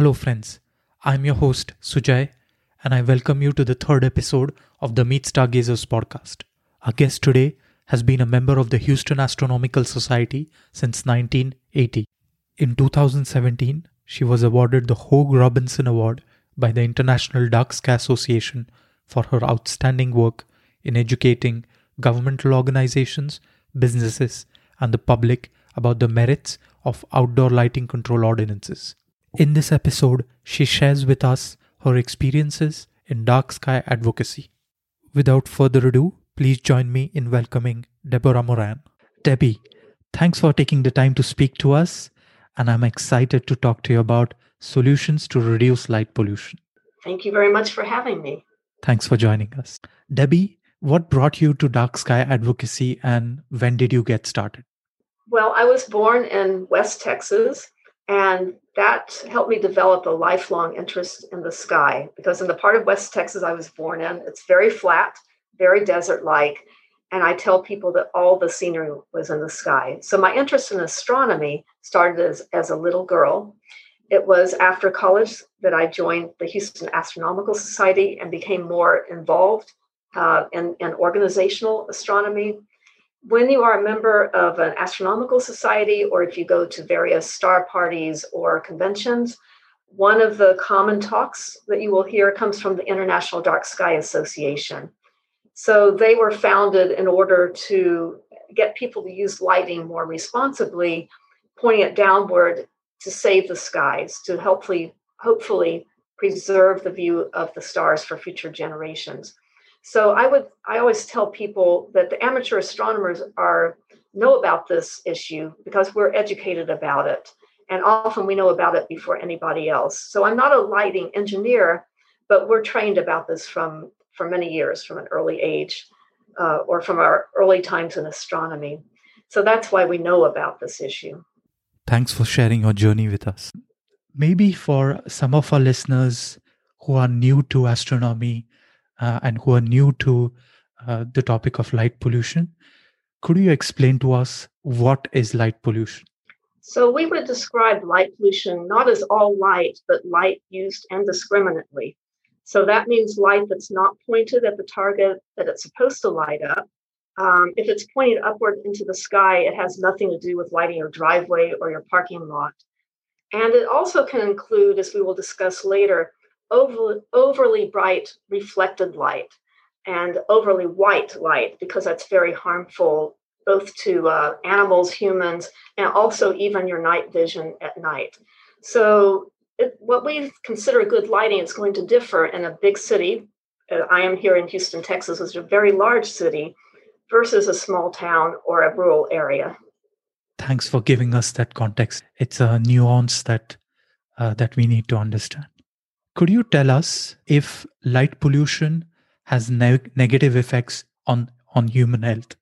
Hello, friends. I'm your host, Sujay, and I welcome you to the third episode of the Meet Stargazers podcast. Our guest today has been a member of the Houston Astronomical Society since 1980. In 2017, she was awarded the Hoag Robinson Award by the International Dark Sky Association for her outstanding work in educating governmental organizations, businesses, and the public about the merits of outdoor lighting control ordinances. In this episode, she shares with us her experiences in dark sky advocacy. Without further ado, please join me in welcoming Deborah Moran. Debbie, thanks for taking the time to speak to us, and I'm excited to talk to you about solutions to reduce light pollution. Thank you very much for having me. Thanks for joining us. Debbie, what brought you to dark sky advocacy and when did you get started? Well, I was born in West Texas and that helped me develop a lifelong interest in the sky because in the part of West Texas I was born in, it's very flat, very desert like. And I tell people that all the scenery was in the sky. So my interest in astronomy started as, as a little girl. It was after college that I joined the Houston Astronomical Society and became more involved uh, in, in organizational astronomy when you are a member of an astronomical society or if you go to various star parties or conventions, one of the common talks that you will hear comes from the International Dark Sky Association. So they were founded in order to get people to use lighting more responsibly, pointing it downward to save the skies, to hopefully hopefully preserve the view of the stars for future generations. So I would I always tell people that the amateur astronomers are know about this issue because we're educated about it. And often we know about it before anybody else. So I'm not a lighting engineer, but we're trained about this from for many years from an early age uh, or from our early times in astronomy. So that's why we know about this issue. Thanks for sharing your journey with us. Maybe for some of our listeners who are new to astronomy, uh, and who are new to uh, the topic of light pollution. Could you explain to us what is light pollution? So, we would describe light pollution not as all light, but light used indiscriminately. So, that means light that's not pointed at the target that it's supposed to light up. Um, if it's pointed upward into the sky, it has nothing to do with lighting your driveway or your parking lot. And it also can include, as we will discuss later, over, overly bright reflected light and overly white light because that's very harmful both to uh, animals, humans, and also even your night vision at night. So, it, what we consider good lighting is going to differ in a big city. Uh, I am here in Houston, Texas, which is a very large city, versus a small town or a rural area. Thanks for giving us that context. It's a nuance that uh, that we need to understand. Could you tell us if light pollution has ne- negative effects on, on human health?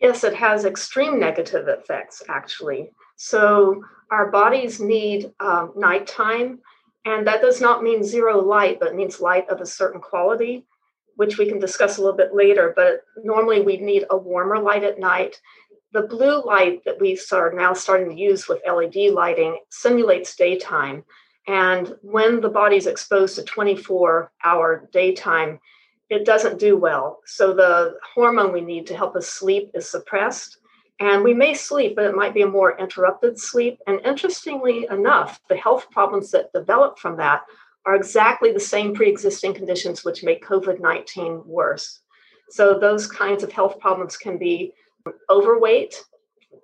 Yes, it has extreme negative effects, actually. So, our bodies need um, nighttime, and that does not mean zero light, but means light of a certain quality, which we can discuss a little bit later. But normally, we need a warmer light at night. The blue light that we are now starting to use with LED lighting simulates daytime. And when the body's exposed to 24 hour daytime, it doesn't do well. So the hormone we need to help us sleep is suppressed. And we may sleep, but it might be a more interrupted sleep. And interestingly enough, the health problems that develop from that are exactly the same pre existing conditions which make COVID 19 worse. So those kinds of health problems can be overweight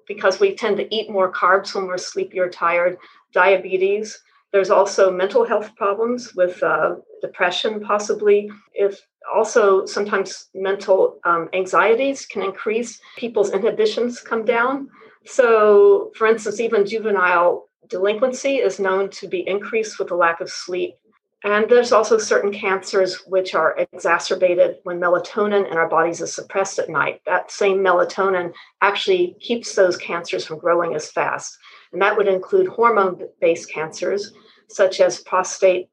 because we tend to eat more carbs when we're sleepy or tired, diabetes, there's also mental health problems with uh, depression, possibly. If also sometimes mental um, anxieties can increase, people's inhibitions come down. So, for instance, even juvenile delinquency is known to be increased with a lack of sleep. And there's also certain cancers which are exacerbated when melatonin in our bodies is suppressed at night. That same melatonin actually keeps those cancers from growing as fast. And that would include hormone based cancers, such as prostate,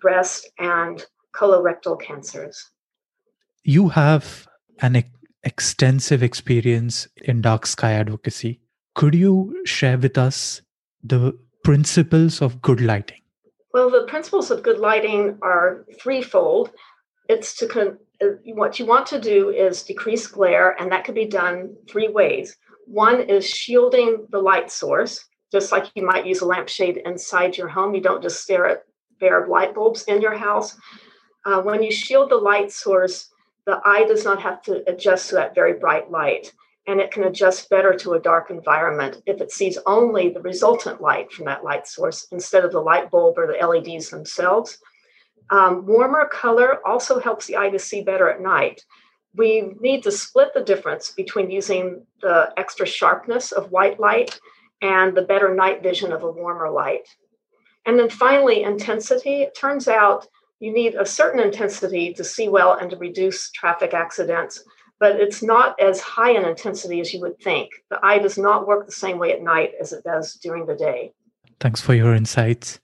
breast, and colorectal cancers. You have an ex- extensive experience in dark sky advocacy. Could you share with us the principles of good lighting? Well, the principles of good lighting are threefold. It's to con- uh, what you want to do is decrease glare, and that can be done three ways. One is shielding the light source, just like you might use a lampshade inside your home. You don't just stare at bare light bulbs in your house. Uh, when you shield the light source, the eye does not have to adjust to that very bright light, and it can adjust better to a dark environment if it sees only the resultant light from that light source instead of the light bulb or the LEDs themselves. Um, warmer color also helps the eye to see better at night. We need to split the difference between using the extra sharpness of white light and the better night vision of a warmer light. And then finally, intensity. It turns out you need a certain intensity to see well and to reduce traffic accidents, but it's not as high an intensity as you would think. The eye does not work the same way at night as it does during the day. Thanks for your insights.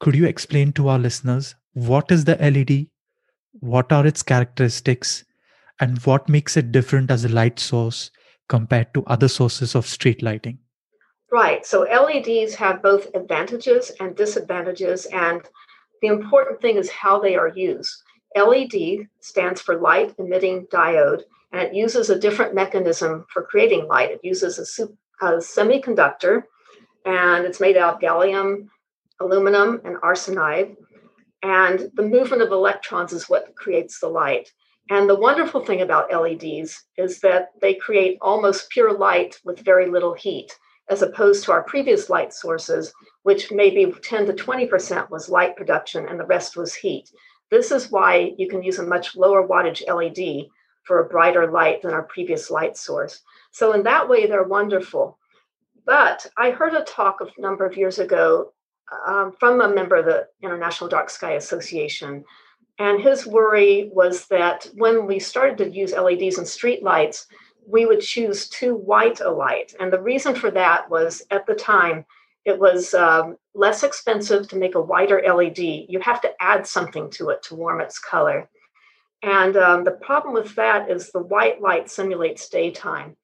Could you explain to our listeners what is the LED, what are its characteristics, and what makes it different as a light source compared to other sources of street lighting? Right. So LEDs have both advantages and disadvantages, and the important thing is how they are used. LED stands for light emitting diode, and it uses a different mechanism for creating light. It uses a, a semiconductor, and it's made out of gallium aluminum, and arsenide. And the movement of electrons is what creates the light. And the wonderful thing about LEDs is that they create almost pure light with very little heat, as opposed to our previous light sources, which maybe 10 to 20% was light production and the rest was heat. This is why you can use a much lower wattage LED for a brighter light than our previous light source. So, in that way, they're wonderful. But I heard a talk a number of years ago um, from a member of the International Dark Sky Association. And his worry was that when we started to use LEDs and street lights, we would choose too white a light. And the reason for that was at the time, it was um, less expensive to make a whiter LED. You have to add something to it to warm its color. And um, the problem with that is the white light simulates daytime.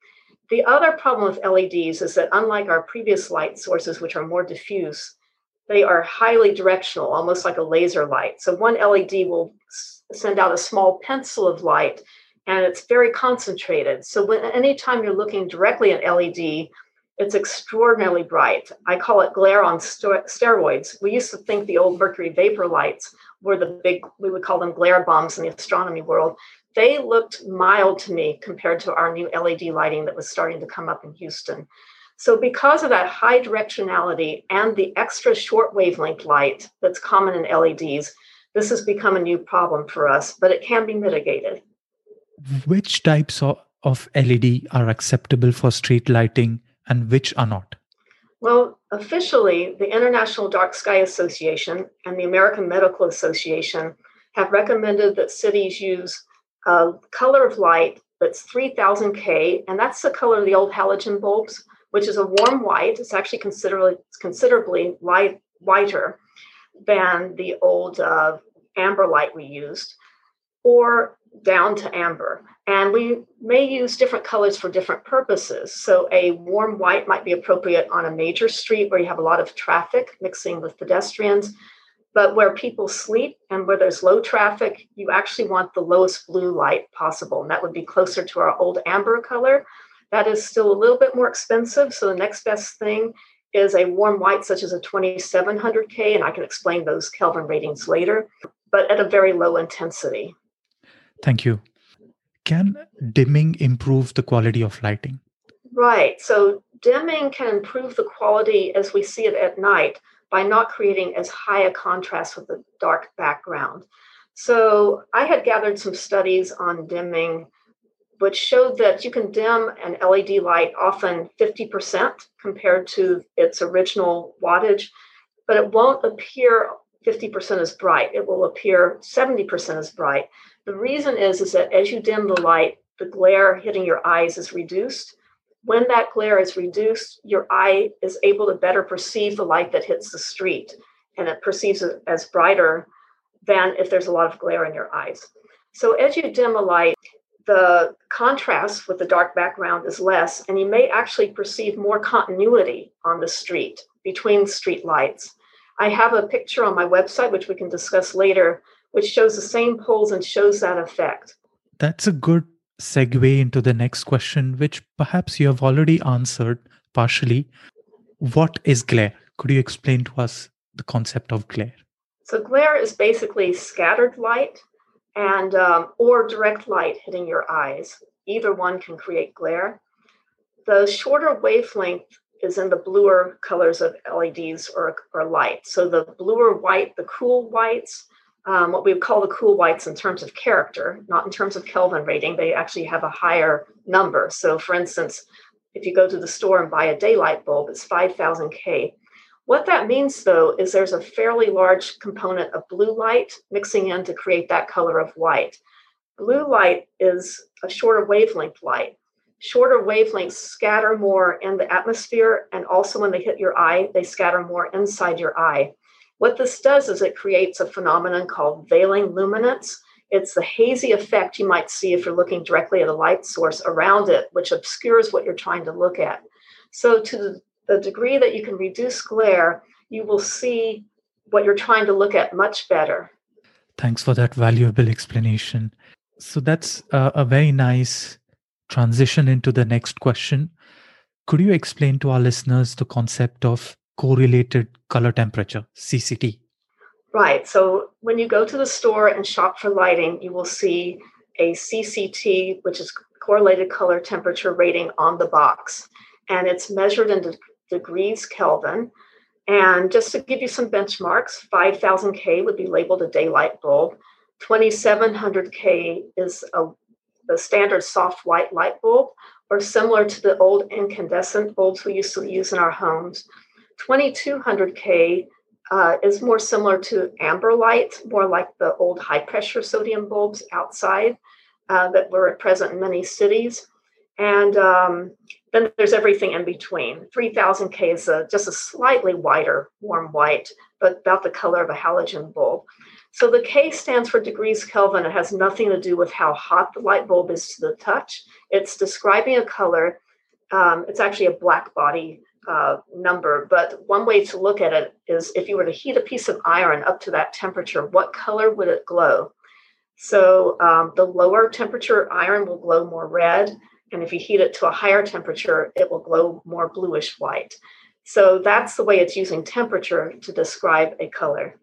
The other problem with LEDs is that, unlike our previous light sources, which are more diffuse, they are highly directional, almost like a laser light. So one LED will send out a small pencil of light and it's very concentrated. So when anytime you're looking directly at LED, it's extraordinarily bright. I call it glare on steroids. We used to think the old mercury vapor lights were the big, we would call them glare bombs in the astronomy world. They looked mild to me compared to our new LED lighting that was starting to come up in Houston. So, because of that high directionality and the extra short wavelength light that's common in LEDs, this has become a new problem for us, but it can be mitigated. Which types of LED are acceptable for street lighting and which are not? Well, officially, the International Dark Sky Association and the American Medical Association have recommended that cities use a color of light that's 3000 K, and that's the color of the old halogen bulbs which is a warm white. It's actually considerably considerably light whiter than the old uh, amber light we used, or down to amber. And we may use different colors for different purposes. So a warm white might be appropriate on a major street where you have a lot of traffic mixing with pedestrians. But where people sleep and where there's low traffic, you actually want the lowest blue light possible. And that would be closer to our old amber color that is still a little bit more expensive. So the next best thing is a warm white, such as a 2700K, and I can explain those Kelvin ratings later, but at a very low intensity. Thank you. Can dimming improve the quality of lighting? Right. So dimming can improve the quality as we see it at night by not creating as high a contrast with the dark background. So I had gathered some studies on dimming which showed that you can dim an LED light often 50% compared to its original wattage, but it won't appear 50% as bright. It will appear 70% as bright. The reason is, is that as you dim the light, the glare hitting your eyes is reduced. When that glare is reduced, your eye is able to better perceive the light that hits the street, and it perceives it as brighter than if there's a lot of glare in your eyes. So as you dim a light, the contrast with the dark background is less, and you may actually perceive more continuity on the street between street lights. I have a picture on my website, which we can discuss later, which shows the same poles and shows that effect. That's a good segue into the next question, which perhaps you have already answered partially. What is glare? Could you explain to us the concept of glare? So, glare is basically scattered light and um, or direct light hitting your eyes. Either one can create glare. The shorter wavelength is in the bluer colors of LEDs or, or light. So the bluer white, the cool whites, um, what we would call the cool whites in terms of character, not in terms of Kelvin rating, they actually have a higher number. So, for instance, if you go to the store and buy a daylight bulb, it's 5000 K. What that means, though, is there's a fairly large component of blue light mixing in to create that color of white. Blue light is a shorter wavelength light shorter wavelengths scatter more in the atmosphere, and also when they hit your eye, they scatter more inside your eye. What this does is it creates a phenomenon called veiling luminance. It's the hazy effect you might see if you're looking directly at a light source around it, which obscures what you're trying to look at. So, to the degree that you can reduce glare, you will see what you're trying to look at much better. Thanks for that valuable explanation. So, that's a, very nice transition into the next question, could you explain to our listeners the concept of correlated color temperature, CCT? Right. So when you go to the store and shop for lighting, you will see a CCT, which is correlated color temperature rating on the box. And it's measured in de- degrees Kelvin. And just to give you some benchmarks, 5000 K would be labeled a daylight bulb. 2700 K is a the standard soft white light bulb, or similar to the old incandescent bulbs we used to use in our homes. 2200K uh, is more similar to amber light, more like the old high pressure sodium bulbs outside uh, that were at present in many cities. And um, then there's everything in between. 3000K is a, just a slightly whiter, warm white, but about the color of a halogen bulb. So the K stands for degrees Kelvin. It has nothing to do with how hot the light bulb is to the touch. It's describing a color. Um, it's actually a black body uh, number, but one way to look at it is if you were to heat a piece of iron up to that temperature, what color would it glow? So um, the lower temperature iron will glow more red, and if you heat it to a higher temperature, it will glow more bluish white. So that's the way it's using temperature to describe a color.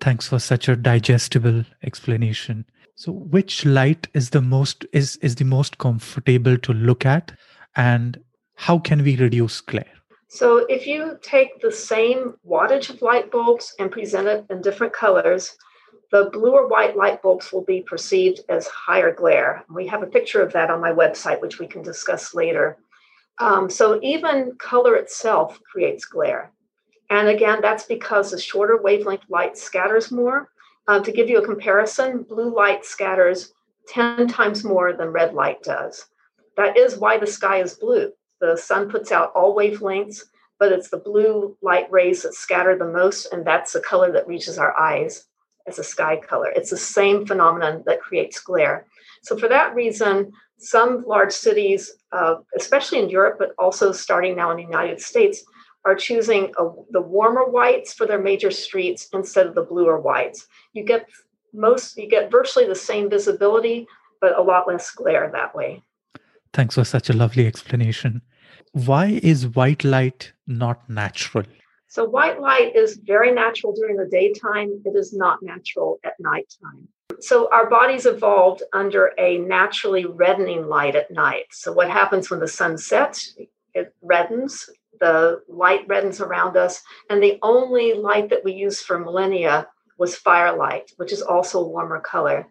Thanks for such a digestible explanation. So which light is the most is is the most comfortable to look at and how can we reduce glare? So if you take the same wattage of light bulbs and present it in different colors, the blue or white light bulbs will be perceived as higher glare. We have a picture of that on my website, which we can discuss later. Um, so even color itself creates glare. And again, that's because the shorter wavelength light scatters more. Uh, to give you a comparison, blue light scatters 10 times more than red light does. That is why the sky is blue. The sun puts out all wavelengths, but it's the blue light rays that scatter the most, and that's the color that reaches our eyes as a sky color. It's the same phenomenon that creates glare. So, for that reason, some large cities, uh, especially in Europe, but also starting now in the United States, are choosing a, the warmer whites for their major streets instead of the bluer whites. You get most, you get virtually the same visibility, but a lot less glare that way. Thanks for such a lovely explanation. Why is white light not natural? So, white light is very natural during the daytime. It is not natural at nighttime. So, our bodies evolved under a naturally reddening light at night. So, what happens when the sun sets? It reddens the light reddens around us. And the only light that we use for millennia was firelight, which is also a warmer color.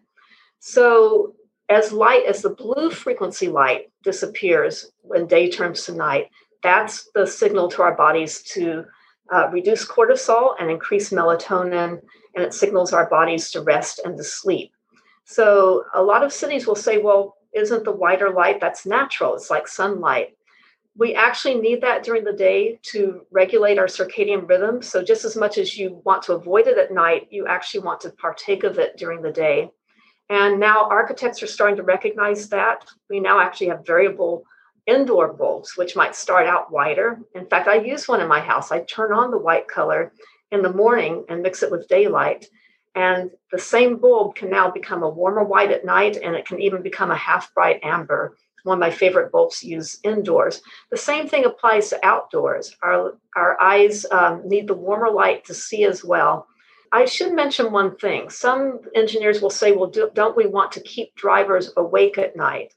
So, as light as the blue frequency light disappears when day turns to night, that's the signal to our bodies to uh, reduce cortisol and increase melatonin, and it signals our bodies to rest and to sleep. So, a lot of cities will say, well, isn't the whiter light that's natural? It's like sunlight we actually need that during the day to regulate our circadian rhythm. So, just as much as you want to avoid it at night, you actually want to partake of it during the day. And now architects are starting to recognize that. We now actually have variable indoor bulbs, which might start out whiter. In fact, I use one in my house. I turn on the white color in the morning and mix it with daylight. And the same bulb can now become a warmer white at night, and it can even become a half bright amber. One of my favorite bulbs to use indoors. The same thing applies to outdoors. Our, our eyes um, need the warmer light to see as well. I should mention one thing. Some engineers will say, well, do, don't we want to keep drivers awake at night?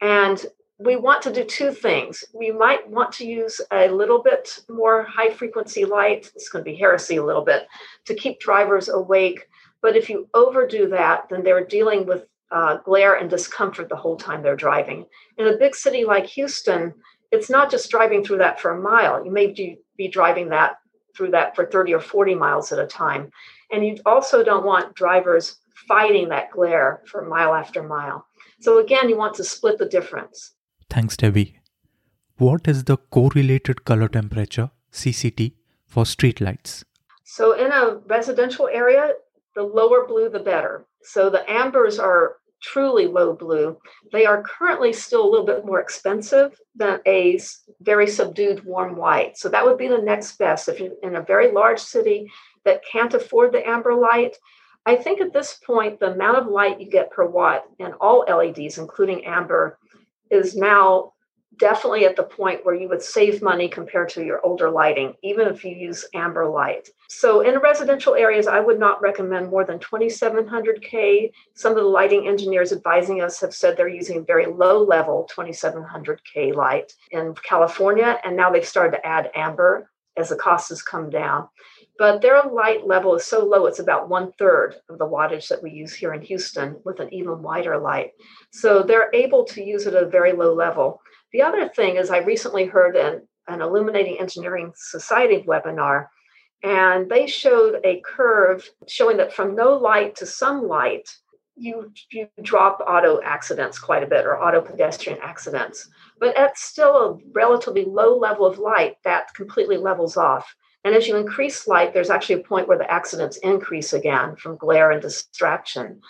And we want to do two things. We might want to use a little bit more high frequency light. It's going to be heresy a little bit to keep drivers awake. But if you overdo that, then they're dealing with uh, glare and discomfort the whole time they're driving. In a big city like Houston, it's not just driving through that for a mile. You may be driving that through that for 30 or 40 miles at a time. And you also don't want drivers fighting that glare for mile after mile. So again, you want to split the difference. Thanks, Debbie. What is the correlated color temperature, CCT, for streetlights? So in a residential area, the lower blue, the better. So the ambers are truly low blue. They are currently still a little bit more expensive than a very subdued warm white. So that would be the next best. If you're in a very large city that can't afford the amber light, I think at this point, the amount of light you get per watt in all LEDs, including amber, is now definitely at the point where you would save money compared to your older lighting, even if you use amber light. So, in residential areas, I would not recommend more than 2700K. Some of the lighting engineers advising us have said they're using very low level 2700K light in California, and now they've started to add amber as the cost has come down. But their light level is so low, it's about one third of the wattage that we use here in Houston with an even wider light. So they're able to use it at a very low level. The other thing is, I recently heard an, an Illuminating Engineering Society webinar, and they showed a curve showing that from no light to some light, you, you drop auto accidents quite a bit or auto pedestrian accidents. But at still a relatively low level of light, that completely levels off. And as you increase light, there's actually a point where the accidents increase again from glare and distraction.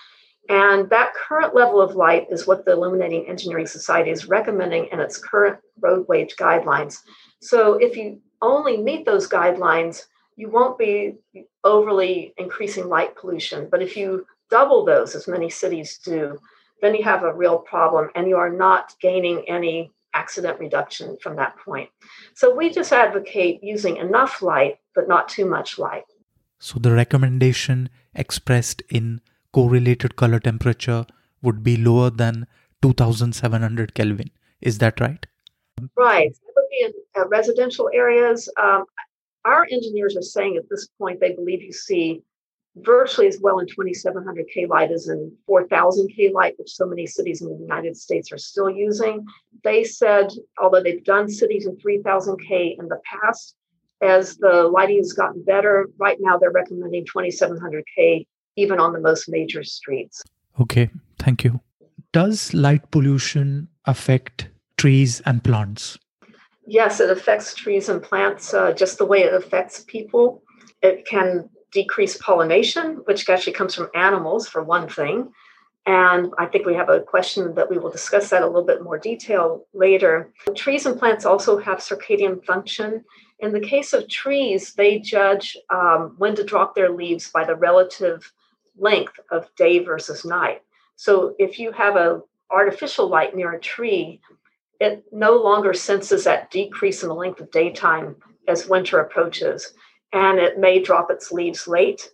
And that current level of light is what the Illuminating Engineering Society is recommending in its current road wage guidelines. So if you only meet those guidelines, you won't be overly increasing light pollution. But if you double those, as many cities do, then you have a real problem and you are not gaining any accident reduction from that point. So we just advocate using enough light, but not too much light. So the recommendation expressed in correlated color temperature would be lower than 2700 Kelvin. Is that right? Right. That would be in uh, residential areas. Um, our engineers are saying at this point they believe you see virtually as well in 2700 K light as in 4000 K light, which so many cities in the United States are still using. They said, although they've done cities in 3000 K in the past, as the lighting has gotten better, right now they're recommending 2700 K even on the most major streets. Okay, thank you. Does light pollution affect trees and plants? Yes, it affects trees and plants uh, just the way it affects people. It can decrease pollination, which actually comes from animals, for one thing. And I think we have a question that we will discuss that a little bit more detail later. Trees and plants also have circadian function. In the case of trees, they judge um, when to drop their leaves by the relative length of day versus night. So if you have a artificial light near a tree, it no longer senses that decrease in the length of daytime as winter approaches and it may drop its leaves late.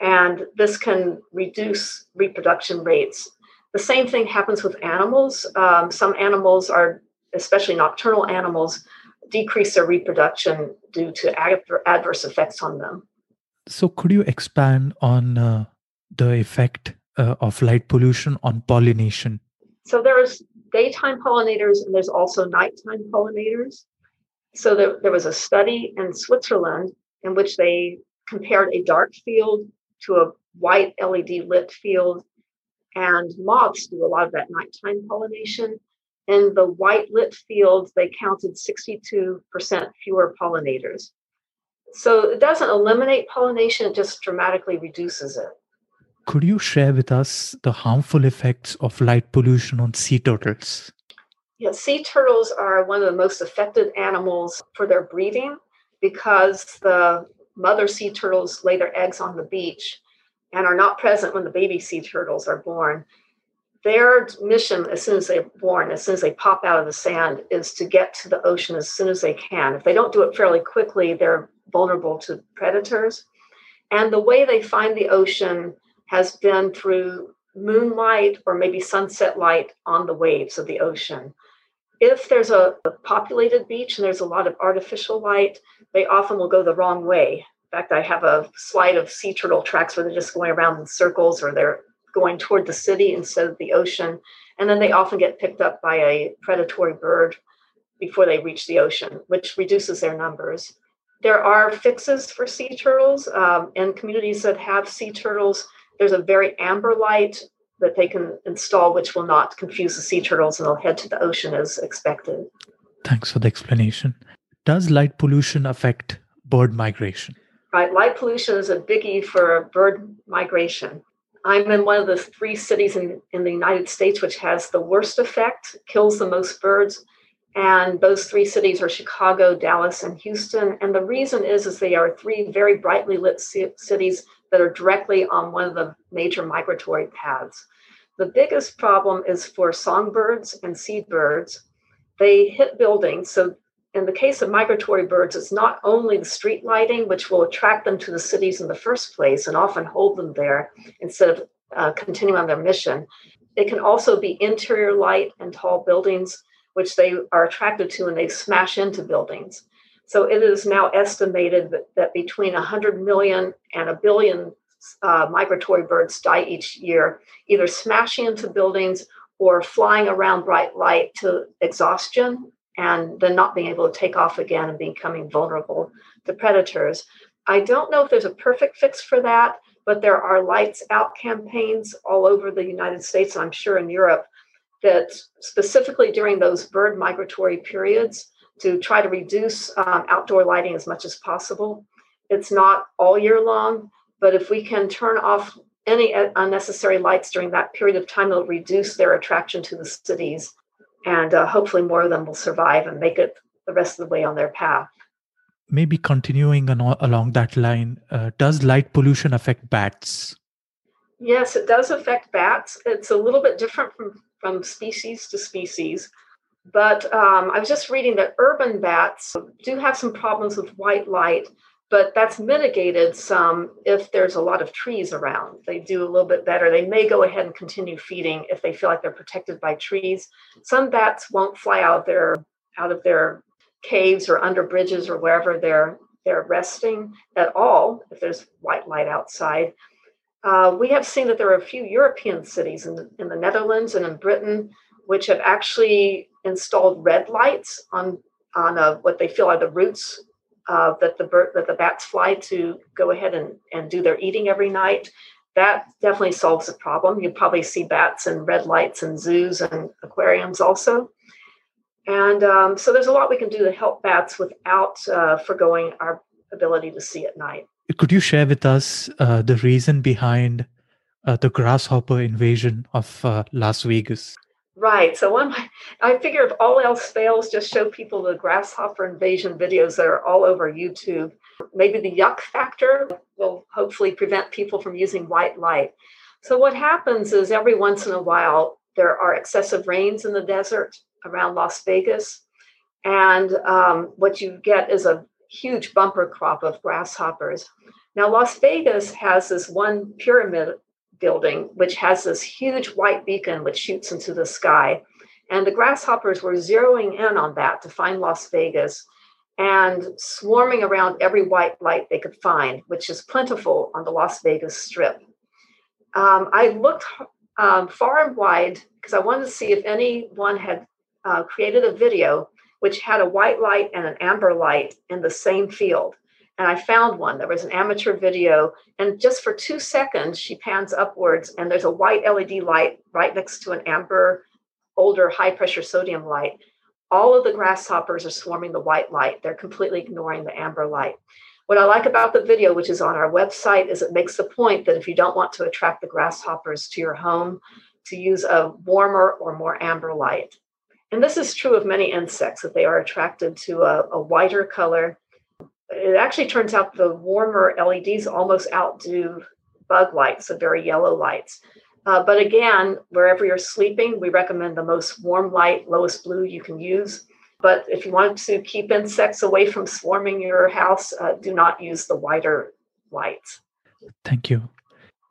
And this can reduce reproduction rates. The same thing happens with animals. Um, some animals are, especially nocturnal animals, decrease their reproduction due to adverse effects on them. So, could you expand on uh, the effect uh, of light pollution on pollination? So, there's daytime pollinators and there's also nighttime pollinators. So, there, there was a study in Switzerland in which they compared a dark field to a white LED lit field. And moths do a lot of that nighttime pollination. In the white lit fields, they counted 62% fewer pollinators. So it doesn't eliminate pollination, it just dramatically reduces it. Could you share with us the harmful effects of light pollution on sea turtles? Yeah, sea turtles are one of the most affected animals for their breeding because the mother sea turtles lay their eggs on the beach and are not present when the baby sea turtles are born, their mission as soon as they're born, as soon as they pop out of the sand, is to get to the ocean as soon as they can. If they don't do it fairly quickly, they're vulnerable to predators. And the way they find the ocean has been through moonlight or maybe sunset light on the waves of the ocean. If there's a, populated beach and there's a lot of artificial light, they often will go the wrong way. In fact, I have a slide of sea turtle tracks where they're just going around in circles or they're going toward the city instead of the ocean. And then they often get picked up by a predatory bird before they reach the ocean, which reduces their numbers. There are fixes for sea turtles. Um, in communities that have sea turtles, there's a very amber light that they can install, which will not confuse the sea turtles and they'll head to the ocean as expected. Thanks for the explanation. Does light pollution affect bird migration? Right, light pollution is a biggie for bird migration. I'm in one of the three cities in, in the United States which has the worst effect, kills the most birds. And those three cities are Chicago, Dallas, and Houston. And the reason is, is they are three very brightly lit cities that are directly on one of the major migratory paths. The biggest problem is for songbirds and seabirds. They hit buildings, so in the case of migratory birds, it's not only the street lighting, which will attract them to the cities in the first place and often hold them there instead of uh, continuing on their mission. It can also be interior light and tall buildings, which they are attracted to and they smash into buildings. So it is now estimated that, that between 100 million and a billion uh, migratory birds die each year, either smashing into buildings or flying around bright light to exhaustion and then not being able to take off again and becoming vulnerable to predators. I don't know if there's a perfect fix for that, but there are lights out campaigns all over the United States, I'm sure in Europe, that specifically during those bird migratory periods to try to reduce um, outdoor lighting as much as possible. It's not all year long, but if we can turn off any unnecessary lights during that period of time, it'll reduce their attraction to the cities and uh, hopefully more of them will survive and make it the rest of the way on their path. Maybe continuing along that line, uh, does light pollution affect bats? Yes, it does affect bats. It's a little bit different from, from species to species. But um, I was just reading that urban bats do have some problems with white light, but that's mitigated some if there's a lot of trees around. They do a little bit better. They may go ahead and continue feeding if they feel like they're protected by trees. Some bats won't fly out their out of their caves or under bridges or wherever they're they're resting at all if there's white light outside. Uh, we have seen that there are a few European cities in the, in the Netherlands and in Britain which have actually installed red lights on on uh, what they feel are the routes uh, that the bird that the bats fly to go ahead and, and do their eating every night. That definitely solves the problem. You probably see bats and red lights in zoos and aquariums also. And um, so there's a lot we can do to help bats without uh, foregoing our ability to see at night. Could you share with us uh, the reason behind uh, the grasshopper invasion of Las Vegas? Right. So one, I figure if all else fails, just show people the grasshopper invasion videos that are all over YouTube. Maybe the yuck factor will hopefully prevent people from using white light. So what happens is every once in a while there are excessive rains in the desert around Las Vegas, and um, what you get is a huge bumper crop of grasshoppers. Now Las Vegas has this one pyramid building, which has this huge white beacon which shoots into the sky. And the grasshoppers were zeroing in on that to find Las Vegas and swarming around every white light they could find, which is plentiful on the Las Vegas Strip. Um, I looked um, far and wide because I wanted to see if anyone had uh, created a video which had a white light and an amber light in the same field and I found one. There was an amateur video, and just for two seconds, she pans upwards, and there's a white LED light right next to an amber, older, high pressure sodium light. All of the grasshoppers are swarming the white light. They're completely ignoring the amber light. What I like about the video, which is on our website, is it makes the point that if you don't want to attract the grasshoppers to your home, to use a warmer or more amber light. And this is true of many insects, that they are attracted to a, a whiter color it actually turns out the warmer LEDs almost outdo bug lights, the very yellow lights. Uh, but again, wherever you're sleeping, we recommend the most warm light, lowest blue you can use. But if you want to keep insects away from swarming your house, uh, do not use the whiter lights. Thank you.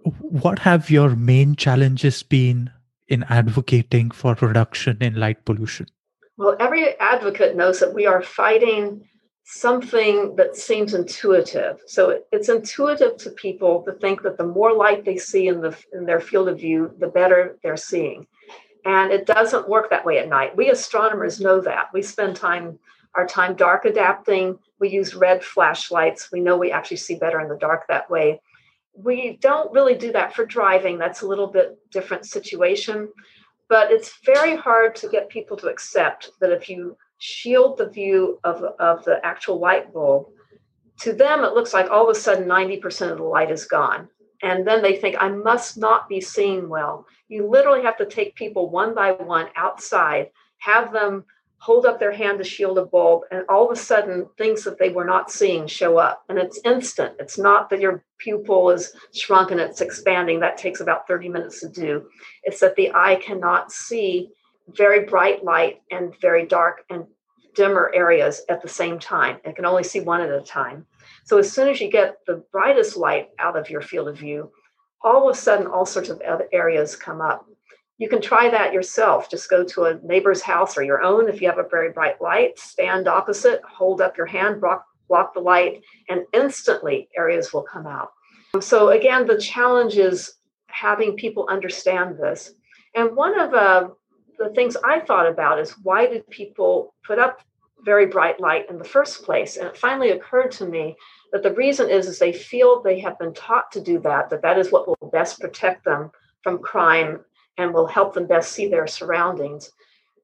What have your main challenges been in advocating for reduction in light pollution? Well, every advocate knows that we are fighting something that seems intuitive. So it's intuitive to people to think that the more light they see in the in their field of view, the better they're seeing. And it doesn't work that way at night. We astronomers know that. We spend time our time dark adapting. We use red flashlights. We know we actually see better in the dark that way. We don't really do that for driving. That's a little bit different situation. But it's very hard to get people to accept that if you shield the view of, of the actual light bulb, to them it looks like all of a sudden 90% of the light is gone. And then they think, I must not be seeing well. You literally have to take people one by one outside, have them hold up their hand to shield a bulb, and all of a sudden things that they were not seeing show up. And it's instant. It's not that your pupil is shrunk and it's expanding. That takes about 30 minutes to do. It's that the eye cannot see very bright light and very dark and dimmer areas at the same time. It can only see one at a time. So as soon as you get the brightest light out of your field of view, all of a sudden all sorts of other areas come up. You can try that yourself. Just go to a neighbor's house or your own. If you have a very bright light, stand opposite, hold up your hand, block, block the light, and instantly areas will come out. So again, the challenge is having people understand this. And one of uh, the things I thought about is why did people put up very bright light in the first place? And it finally occurred to me that the reason is, is they feel they have been taught to do that, that that is what will best protect them from crime and will help them best see their surroundings.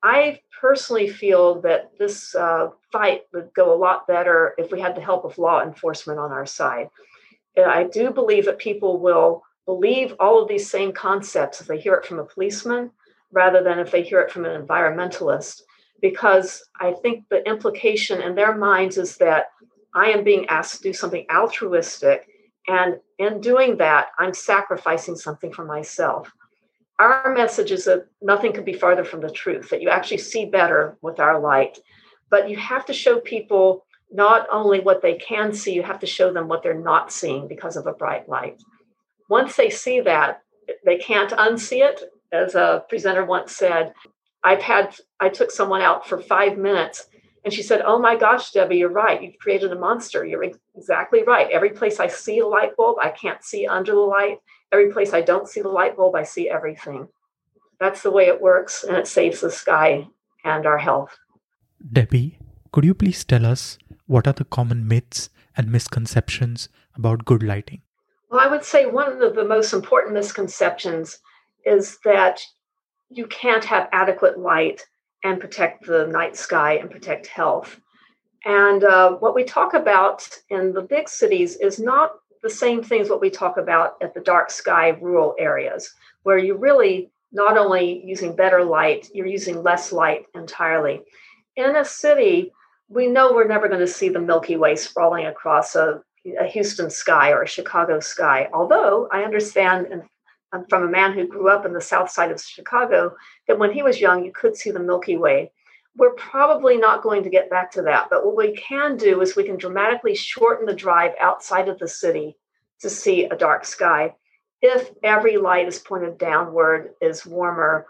I personally feel that this uh, fight would go a lot better if we had the help of law enforcement on our side. And I do believe that people will believe all of these same concepts if they hear it from a policeman rather than if they hear it from an environmentalist, because I think the implication in their minds is that I am being asked to do something altruistic. And in doing that, I'm sacrificing something for myself. Our message is that nothing could be farther from the truth, that you actually see better with our light. But you have to show people not only what they can see, you have to show them what they're not seeing because of a bright light. Once they see that, they can't unsee it as a presenter once said, I've had, I took someone out for five minutes and she said, Oh my gosh, Debbie, you're right. You've created a monster. You're exactly right. Every place I see a light bulb, I can't see under the light. Every place I don't see the light bulb, I see everything. That's the way it works, and it saves the sky and our health. Debbie, could you please tell us what are the common myths and misconceptions about good lighting? Well, I would say one of the most important misconceptions is that you can't have adequate light and protect the night sky and protect health. And uh, what we talk about in the big cities is not the same thing as what we talk about at the dark sky rural areas, where you really not only using better light, you're using less light entirely. In a city, we know we're never going to see the Milky Way sprawling across a, a Houston sky or a Chicago sky. Although I understand and Um, from a man who grew up in the south side of Chicago that when he was young, you could see the Milky Way. We're probably not going to get back to that, but what we can do is we can dramatically shorten the drive outside of the city to see a dark sky if every light is pointed downward, is warmer,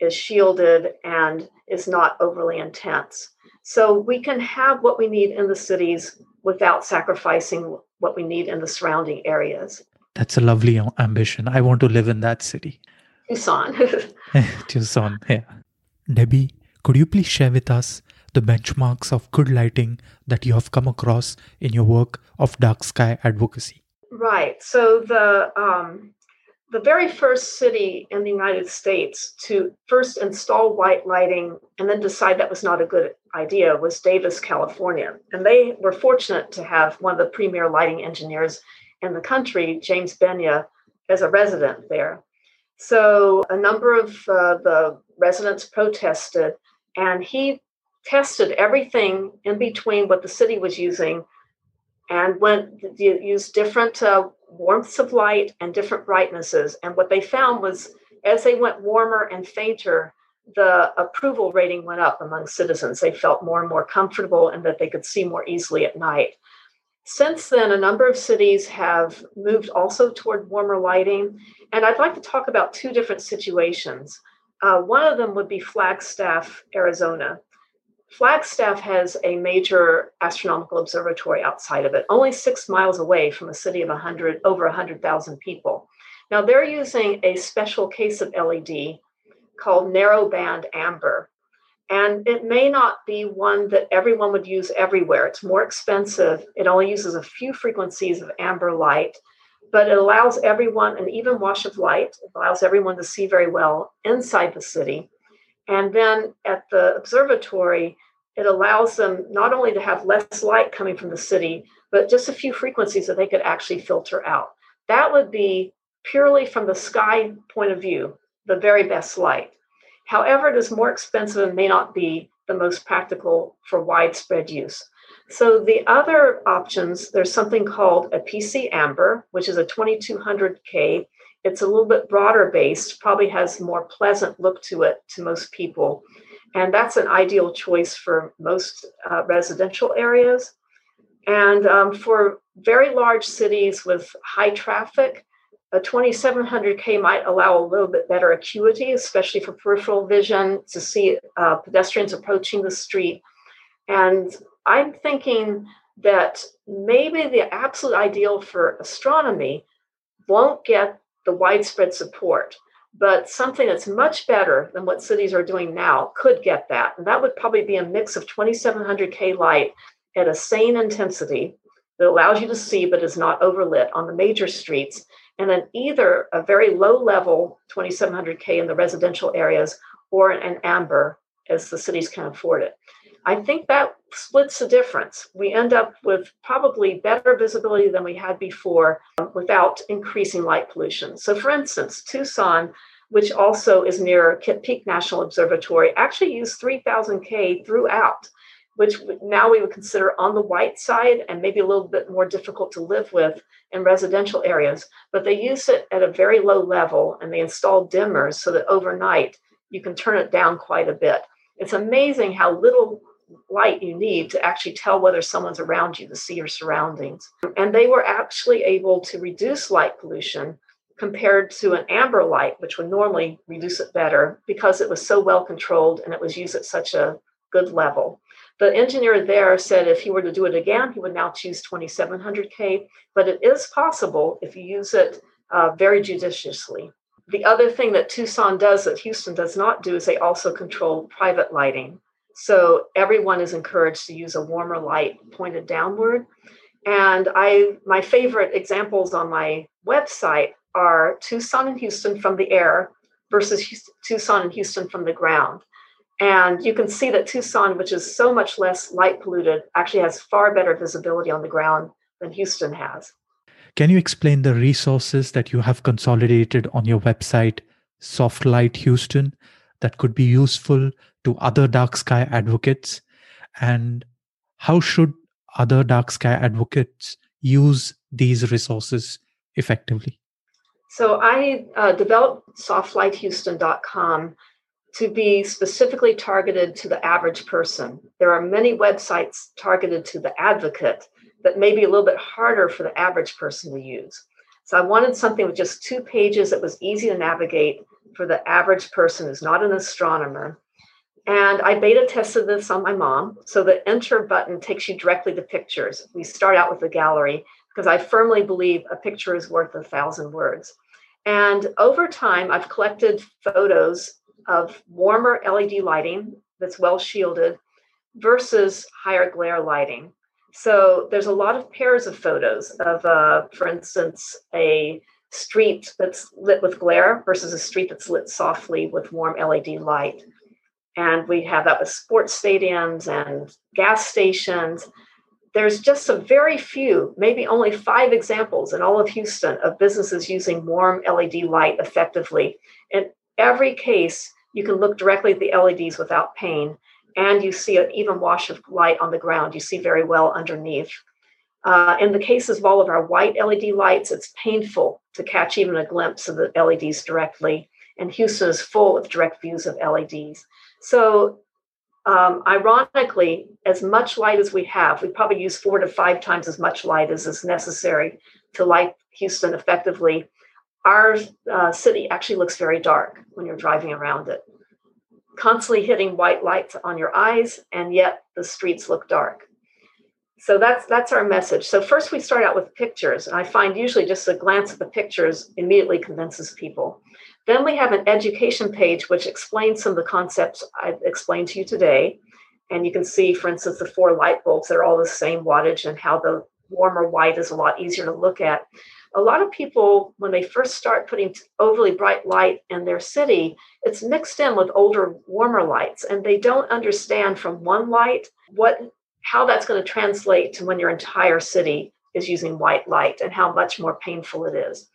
is shielded, and is not overly intense. So we can have what we need in the cities without sacrificing what we need in the surrounding areas. That's a lovely ambition. I want to live in that city. Tucson. Tucson, yeah. Debbie, could you please share with us the benchmarks of good lighting that you have come across in your work of dark sky advocacy? Right. So the um, the very first city in the United States to first install white lighting and then decide that was not a good idea was Davis, California. And they were fortunate to have one of the premier lighting engineers in the country, James Benya, as a resident there. So a number of uh, the residents protested, and he tested everything in between what the city was using and when you use different uh, warmths of light and different brightnesses. And what they found was as they went warmer and fainter, the approval rating went up among citizens. They felt more and more comfortable and that they could see more easily at night. Since then, a number of cities have moved also toward warmer lighting. And I'd like to talk about two different situations. Uh, one of them would be Flagstaff, Arizona. Flagstaff has a major astronomical observatory outside of it, only six miles away from a city of 100, over 100,000 people. Now, they're using a special case of LED called narrowband amber. And it may not be one that everyone would use everywhere. It's more expensive. It only uses a few frequencies of amber light, but it allows everyone an even wash of light. It allows everyone to see very well inside the city. And then at the observatory, it allows them not only to have less light coming from the city, but just a few frequencies that they could actually filter out. That would be purely from the sky point of view, the very best light. However, it is more expensive and may not be the most practical for widespread use. So the other options, there's something called a PC Amber, which is a 2200K. It's a little bit broader based, probably has more pleasant look to it to most people. And that's an ideal choice for most uh, residential areas. And um, for very large cities with high traffic, a 2700K might allow a little bit better acuity, especially for peripheral vision to see uh, pedestrians approaching the street. And I'm thinking that maybe the absolute ideal for astronomy won't get the widespread support, but something that's much better than what cities are doing now could get that. And that would probably be a mix of 2700K light at a sane intensity that allows you to see but is not overlit on the major streets and then either a very low level 2700K in the residential areas or an amber as the cities can afford it. I think that splits the difference. We end up with probably better visibility than we had before um, without increasing light pollution. So, for instance, Tucson, which also is near Kitt Peak National Observatory, actually used 3000K throughout which now we would consider on the white side and maybe a little bit more difficult to live with in residential areas. But they use it at a very low level and they install dimmers so that overnight you can turn it down quite a bit. It's amazing how little light you need to actually tell whether someone's around you to see your surroundings. And they were actually able to reduce light pollution compared to an amber light, which would normally reduce it better because it was so well controlled and it was used at such a good level. The engineer there said if he were to do it again, he would now choose 2700K, but it is possible if you use it uh, very judiciously. The other thing that Tucson does that Houston does not do is they also control private lighting. So everyone is encouraged to use a warmer light pointed downward. And I my favorite examples on my website are Tucson and Houston from the air versus Tucson and Houston from the ground. And you can see that Tucson, which is so much less light polluted, actually has far better visibility on the ground than Houston has. Can you explain the resources that you have consolidated on your website, Soft Light Houston, that could be useful to other dark sky advocates? And how should other dark sky advocates use these resources effectively? So I uh, developed softlighthouston.com to be specifically targeted to the average person. There are many websites targeted to the advocate that may be a little bit harder for the average person to use. So I wanted something with just two pages that was easy to navigate for the average person who's not an astronomer. And I beta tested this on my mom. So the enter button takes you directly to pictures. We start out with the gallery because I firmly believe a picture is worth a thousand words. And over time, I've collected photos of warmer LED lighting that's well shielded versus higher glare lighting. So there's a lot of pairs of photos of, uh, for instance, a street that's lit with glare versus a street that's lit softly with warm LED light. And we have that with sports stadiums and gas stations. There's just a very few, maybe only five examples in all of Houston of businesses using warm LED light effectively. And every case, you can look directly at the LEDs without pain, and you see an even wash of light on the ground. You see very well underneath. Uh, in the cases of all of our white LED lights, it's painful to catch even a glimpse of the LEDs directly. And Houston is full of direct views of LEDs. So, um, ironically, as much light as we have, we probably use four to five times as much light as is necessary to light Houston effectively. Our uh, city actually looks very dark when you're driving around it, constantly hitting white lights on your eyes, and yet the streets look dark. So that's that's our message. So first we start out with pictures and i find usually just a glance at the pictures immediately convinces people. Then we have an education page which explains some of the concepts i've explained to you today. And you can see for instance the four light bulbs they're all the same wattage and how the warmer white is a lot easier to look at a lot of people when they first start putting overly bright light in their city it's mixed in with older warmer lights and they don't understand from one light what how that's going to translate to when your entire city is using white light and how much more painful it is.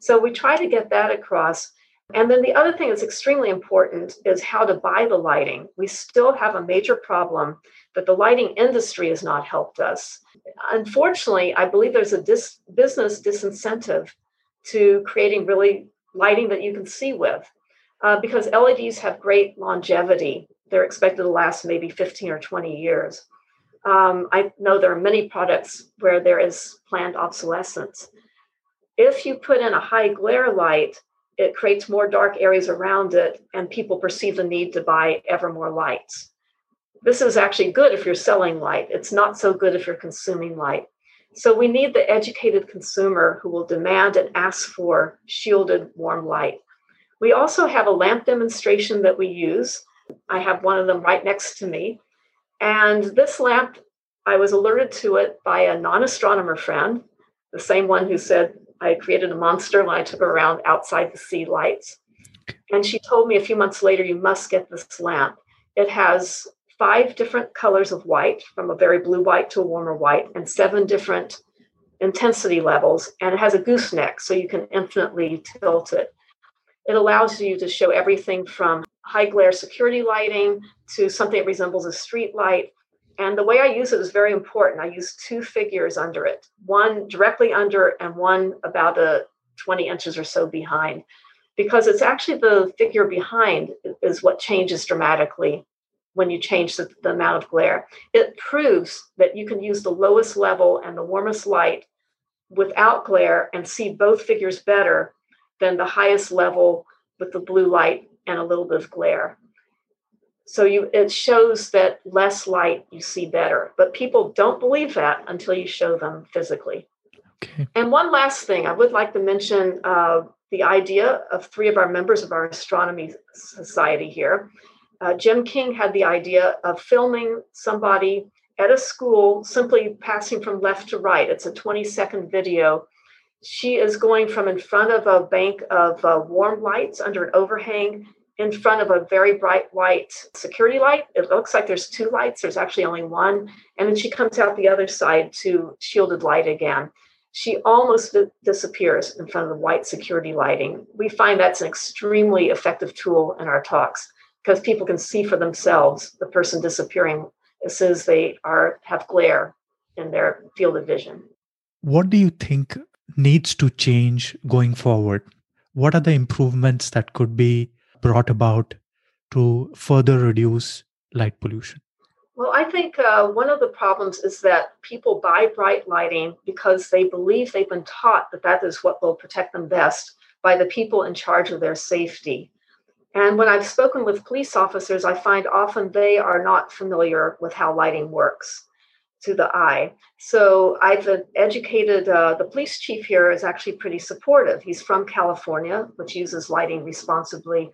So we try to get that across. And then the other thing that's extremely important is how to buy the lighting. We still have a major problem that the lighting industry has not helped us. Unfortunately, I believe there's a dis- business disincentive to creating really lighting that you can see with uh, because LEDs have great longevity. They're expected to last maybe 15 or 20 years. Um, I know there are many products where there is planned obsolescence. If you put in a high glare light, it creates more dark areas around it, and people perceive the need to buy ever more lights. This is actually good if you're selling light. It's not so good if you're consuming light. So we need the educated consumer who will demand and ask for shielded warm light. We also have a lamp demonstration that we use. I have one of them right next to me. And this lamp, I was alerted to it by a non astronomer friend, the same one who said I created a monster when I took her around outside the sea lights. And she told me a few months later, you must get this lamp. It has five different colors of white, from a very blue white to a warmer white, and seven different intensity levels. And it has a gooseneck, so you can infinitely tilt it. It allows you to show everything from high glare security lighting to something that resembles a street light. And the way I use it is very important. I use two figures under it, one directly under and one about a 20 inches or so behind, because it's actually the figure behind is what changes dramatically when you change the, the amount of glare. It proves that you can use the lowest level and the warmest light without glare and see both figures better than the highest level with the blue light and a little bit of glare. So you it shows that less light you see better. But people don't believe that until you show them physically. Okay. And one last thing, I would like to mention uh, the idea of three of our members of our astronomy society here. Uh, Jim King had the idea of filming somebody at a school simply passing from left to right. It's a 20 second video she is going from in front of a bank of uh, warm lights under an overhang in front of a very bright white security light. It looks like there's two lights, there's actually only one. And then she comes out the other side to shielded light again. She almost disappears in front of the white security lighting. We find that's an extremely effective tool in our talks because people can see for themselves the person disappearing as soon as they are have glare in their field of vision. What do you think needs to change going forward? What are the improvements that could be brought about to further reduce light pollution? Well, I think uh, one of the problems is that people buy bright lighting because they believe they've been taught that that is what will protect them best by the people in charge of their safety. And when I've spoken with police officers, I find often they are not familiar with how lighting works to the eye. So I've educated uh, the police chief here is actually pretty supportive. He's from California, which uses lighting responsibly.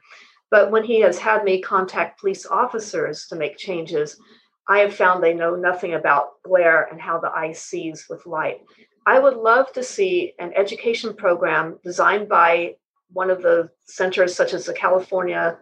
But when he has had me contact police officers to make changes, I have found they know nothing about glare and how the eye sees with light. I would love to see an education program designed by one of the centers, such as the California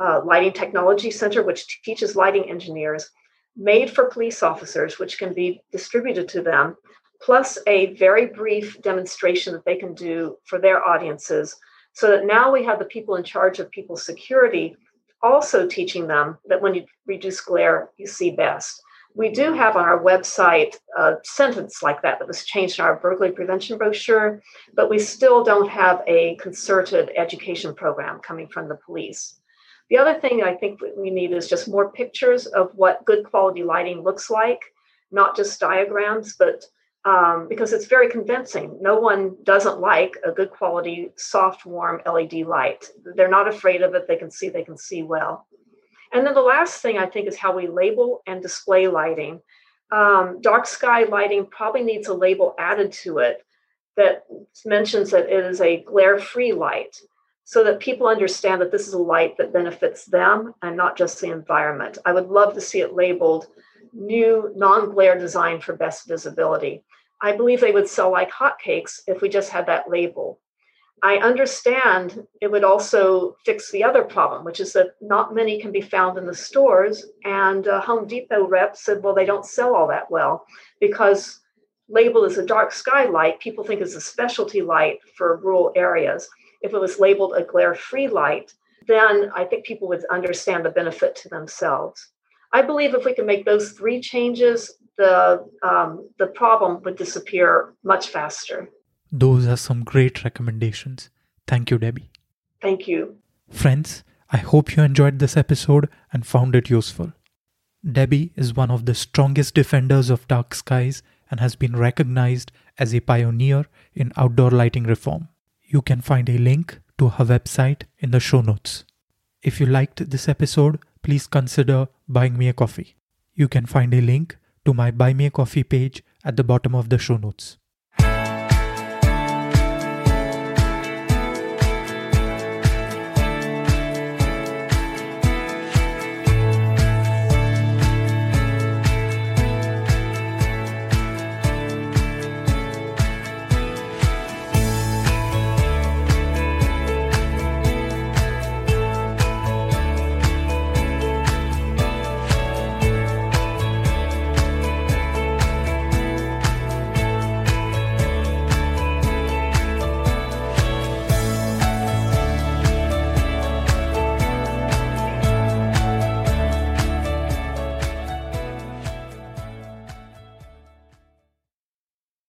uh, Lighting Technology Center, which teaches lighting engineers made for police officers, which can be distributed to them, plus a very brief demonstration that they can do for their audiences. So that now we have the people in charge of people's security also teaching them that when you reduce glare, you see best. We do have on our website a sentence like that that was changed in our burglary prevention brochure, but we still don't have a concerted education program coming from the police. The other thing I think we need is just more pictures of what good quality lighting looks like, not just diagrams, but um, because it's very convincing. No one doesn't like a good quality, soft, warm LED light. They're not afraid of it. They can see, they can see well. And then the last thing I think is how we label and display lighting. Um, dark sky lighting probably needs a label added to it that mentions that it is a glare free light so that people understand that this is a light that benefits them and not just the environment. I would love to see it labeled new non glare design for best visibility. I believe they would sell like hotcakes if we just had that label. I understand it would also fix the other problem, which is that not many can be found in the stores. And uh, Home Depot rep said, well, they don't sell all that well because labeled as a dark sky light, people think it's a specialty light for rural areas if it was labeled a glare free light, then I think people would understand the benefit to themselves. I believe if we can make those three changes, the, um, the problem would disappear much faster. Those are some great recommendations. Thank you, Debbie. Thank you. Friends, I hope you enjoyed this episode and found it useful. Debbie is one of the strongest defenders of dark skies and has been recognized as a pioneer in outdoor lighting reform. You can find a link to her website in the show notes. If you liked this episode, please consider buying me a coffee. You can find a link to my Buy Me a Coffee page at the bottom of the show notes.